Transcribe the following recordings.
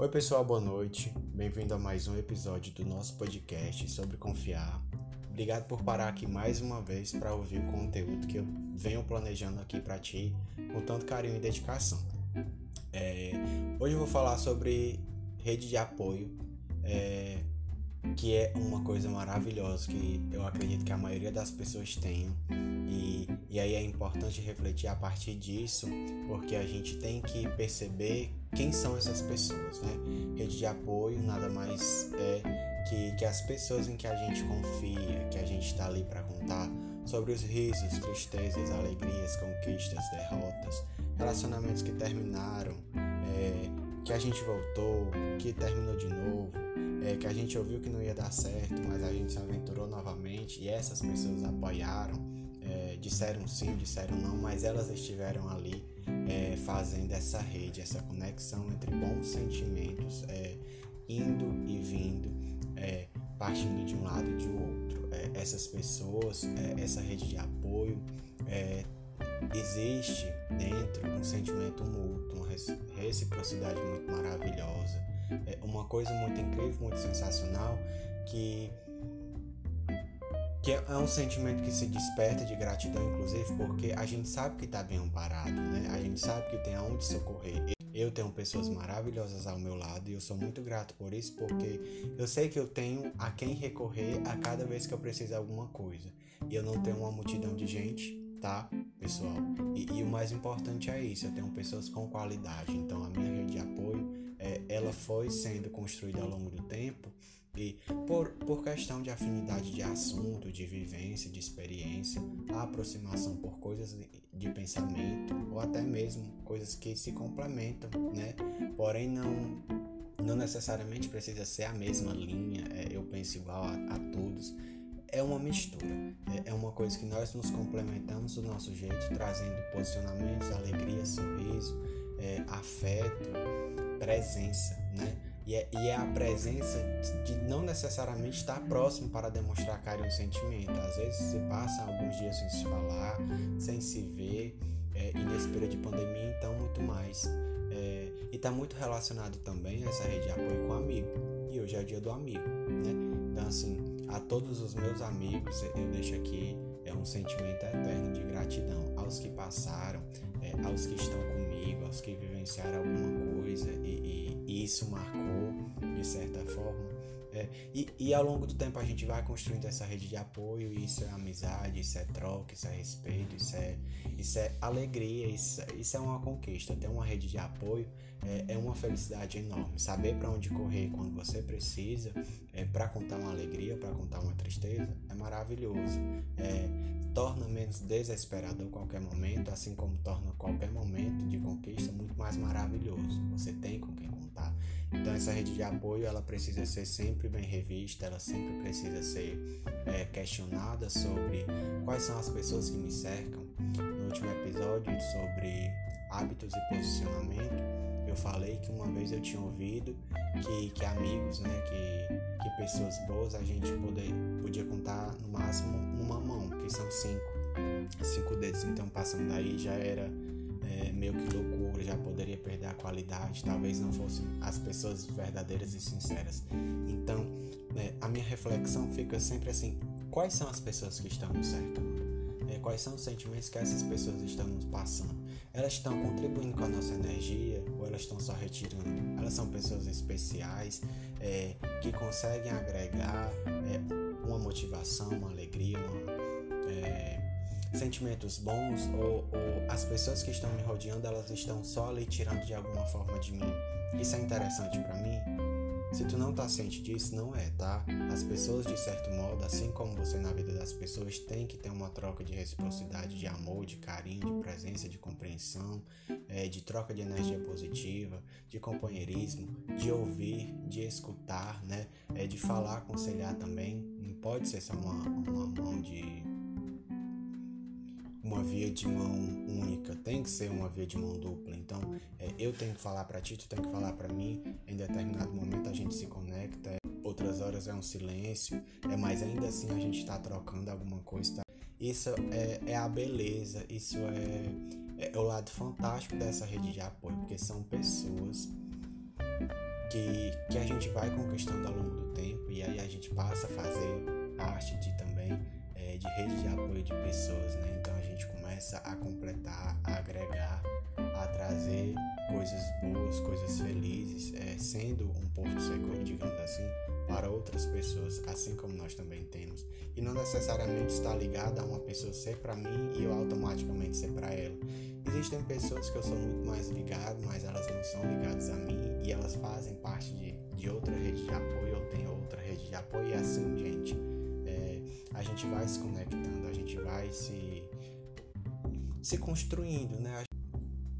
Oi, pessoal, boa noite. Bem-vindo a mais um episódio do nosso podcast sobre confiar. Obrigado por parar aqui mais uma vez para ouvir o conteúdo que eu venho planejando aqui para ti com tanto carinho e dedicação. É, hoje eu vou falar sobre rede de apoio, é, que é uma coisa maravilhosa que eu acredito que a maioria das pessoas tenham. E, e aí é importante refletir a partir disso, porque a gente tem que perceber quem são essas pessoas, né? Rede de apoio nada mais é que, que as pessoas em que a gente confia, que a gente está ali para contar sobre os risos, tristezas, alegrias, conquistas, derrotas, relacionamentos que terminaram, é, que a gente voltou, que terminou de novo, é, que a gente ouviu que não ia dar certo, mas a gente se aventurou novamente e essas pessoas apoiaram, é, disseram sim, disseram não, mas elas estiveram ali é, fazendo essa rede, essa conexão entre bons sentimentos, é, indo e vindo, é, partindo de um lado e de outro. É, essas pessoas, é, essa rede de apoio, é, existe dentro um sentimento mútuo, uma reciprocidade muito maravilhosa, uma coisa muito incrível, muito sensacional que que é um sentimento que se desperta de gratidão, inclusive, porque a gente sabe que está bem amparado, né? A gente sabe que tem aonde socorrer. Eu tenho pessoas maravilhosas ao meu lado e eu sou muito grato por isso, porque eu sei que eu tenho a quem recorrer a cada vez que eu preciso de alguma coisa. E eu não tenho uma multidão de gente, tá, pessoal? E, e o mais importante é isso, eu tenho pessoas com qualidade. Então a minha rede de apoio, é, ela foi sendo construída ao longo do tempo e por, por questão de afinidade de assunto, de vivência, de experiência, a aproximação por coisas de, pensamento ou até mesmo coisas que se complementam, né? Porém não não necessariamente precisa ser a mesma linha, é, eu penso igual a, a todos. É uma mistura, é, é uma coisa que nós nos complementamos do nosso jeito, trazendo posicionamentos, alegria, sorriso, é, afeto, presença, né? E é, e é a presença de não necessariamente estar próximo para demonstrar carinho e sentimento. Às vezes se passa alguns dias sem se falar, sem se ver, é, e nesse período de pandemia, então, muito mais. É, e está muito relacionado também essa rede de apoio com amigo. E hoje é o dia do amigo, né? Então, assim, a todos os meus amigos, eu deixo aqui é um sentimento eterno de gratidão aos que passaram, aos que estão comigo, aos que vivenciaram alguma coisa e, e, isso marcou de certa forma. É, e, e, ao longo do tempo a gente vai construindo essa rede de apoio, e isso é amizade, isso é troca, isso é respeito, isso é, isso é alegria, isso, isso é uma conquista. Ter uma rede de apoio é, é uma felicidade enorme. Saber para onde correr quando você precisa, é, para contar uma alegria, para contar uma tristeza, é maravilhoso. É, torna menos desesperador qualquer momento, assim como torna qualquer momento de conquista muito mais maravilhoso. Você essa rede de apoio ela precisa ser sempre bem revista, ela sempre precisa ser é, questionada sobre quais são as pessoas que me cercam. No último episódio sobre hábitos e posicionamento, eu falei que uma vez eu tinha ouvido que, que amigos, né, que, que pessoas boas a gente poder, podia contar no máximo numa mão, que são cinco, cinco dedos. Então passando daí já era meio que loucura, já poderia perder a qualidade, talvez não fossem as pessoas verdadeiras e sinceras. Então né, a minha reflexão fica sempre assim: quais são as pessoas que estão nos cercando? É, quais são os sentimentos que essas pessoas estão nos passando? Elas estão contribuindo com a nossa energia ou elas estão só retirando? Elas são pessoas especiais é, que conseguem agregar é, uma motivação, uma alegria, uma, é, sentimentos bons ou, ou as pessoas que estão me rodeando elas estão só ali tirando de alguma forma de mim? Isso é interessante para mim? Se tu não tá ciente disso, não é, tá? As pessoas, de certo modo, assim como você na vida das pessoas, tem que ter uma troca de reciprocidade, de amor, de carinho, de presença, de compreensão, é, de troca de energia positiva, de companheirismo, de ouvir, de escutar, né? É, de falar, aconselhar também. Não pode ser só uma, uma mão de uma via de mão única, tem que ser uma via de mão dupla. Então, é, eu tenho que falar para ti, tu tem que falar para mim. Em determinado momento a gente se conecta, é, outras horas é um silêncio, é, mas ainda assim a gente está trocando alguma coisa. Tá? Isso é, é, a beleza, isso é, é o lado fantástico dessa rede de apoio, porque são pessoas que, que a gente vai conquistando ao longo do tempo e aí a gente passa a fazer parte de também é, de rede de apoio de pessoas, né? Então começa a completar, a agregar, a trazer coisas boas, coisas felizes, é, sendo um porto seguro, digamos assim, para outras pessoas, assim como nós também temos. E não necessariamente está ligado a uma pessoa ser para mim e eu automaticamente ser para ela. Existem pessoas que eu sou muito mais ligado, mas elas não são ligadas a mim e elas fazem parte de, de outra rede de apoio, eu tenho outra rede de apoio e assim, gente, é, a gente vai se conectando, a gente vai se, se construindo, né?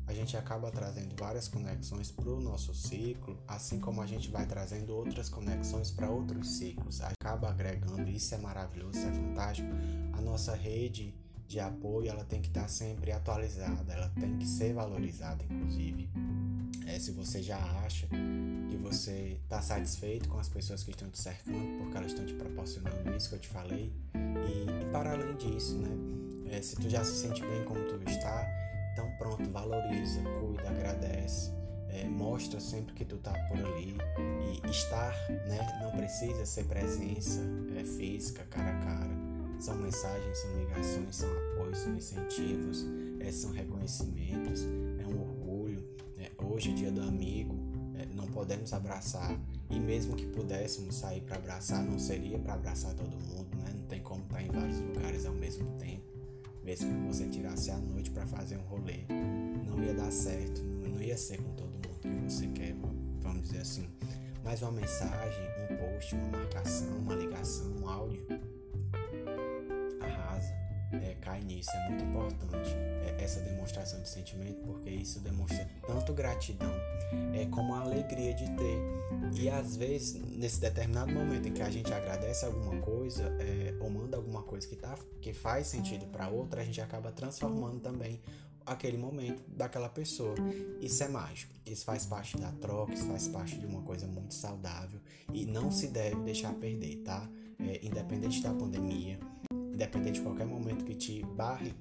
A gente acaba trazendo várias conexões para o nosso ciclo, assim como a gente vai trazendo outras conexões para outros ciclos. Acaba agregando, isso é maravilhoso, isso é fantástico. A nossa rede de apoio ela tem que estar sempre atualizada, ela tem que ser valorizada, inclusive. É, se você já acha que você está satisfeito com as pessoas que estão te cercando, porque elas estão te proporcionando isso que eu te falei, e, e para além disso, né? É, se tu já se sente bem como tu está, então pronto, valoriza, cuida, agradece, é, mostra sempre que tu tá por ali e estar, né? Não precisa ser presença é, física, cara a cara são mensagens, são ligações, são apoios, são incentivos, é, são reconhecimentos, é um orgulho. É, hoje, dia do amigo, é, não podemos abraçar e mesmo que pudéssemos sair para abraçar, não seria para abraçar todo mundo, né? Não tem como estar em vários lugares ao mesmo tempo. Mesmo que você tirasse a noite para fazer um rolê, não ia dar certo, não, ia ser com todo mundo que você quer, vamos dizer assim. Mas uma mensagem, um post, uma marcação, uma ligação, um áudio cai nisso, é muito importante é, essa demonstração de sentimento, porque isso demonstra tanto gratidão é, como a alegria de ter. E às vezes, nesse determinado momento em que a gente agradece alguma coisa é, ou manda alguma coisa que, tá, que faz sentido para outra, a gente acaba transformando também aquele momento daquela pessoa. Isso é mágico. Isso faz parte da troca, isso faz parte de uma coisa muito saudável e não se deve deixar perder, tá? É, independente da pandemia, independente de qualquer momento que te barre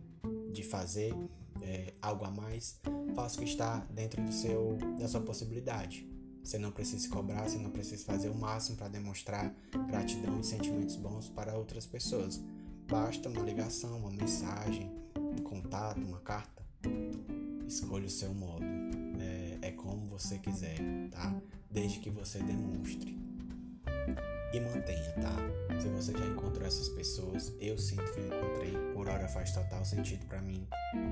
de fazer é, algo a mais, faça o que está dentro do seu, da sua possibilidade. Você não precisa se cobrar, você não precisa fazer o máximo para demonstrar gratidão e sentimentos bons para outras pessoas. Basta uma ligação, uma mensagem, um contato, uma carta. Escolha o seu modo. É, é como você quiser, tá? Desde que você demonstre e mantenha, tá? Se você já encontrou essas pessoas, eu sinto que eu encontrei, por hora faz total sentido para mim.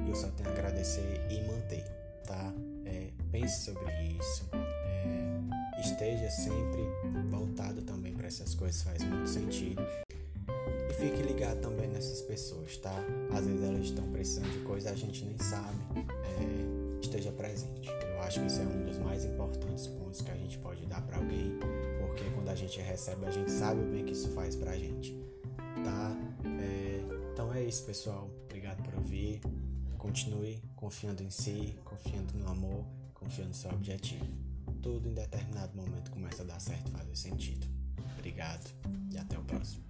Eu só tenho a agradecer e manter, tá? É, pense sobre isso. É, esteja sempre voltado também para essas coisas, faz muito sentido. E fique ligado também nessas pessoas, tá? Às vezes elas estão precisando de coisa a gente nem sabe. É, esteja presente. Eu acho que isso é um dos mais importantes pontos que a gente pode dar para alguém porque quando a gente recebe, a gente sabe o bem que isso faz pra gente, tá? É, então é isso, pessoal. Obrigado por ouvir. Continue confiando em si, confiando no amor, confiando no seu objetivo. Tudo em determinado momento começa a dar certo, fazer sentido. Obrigado e até o próximo.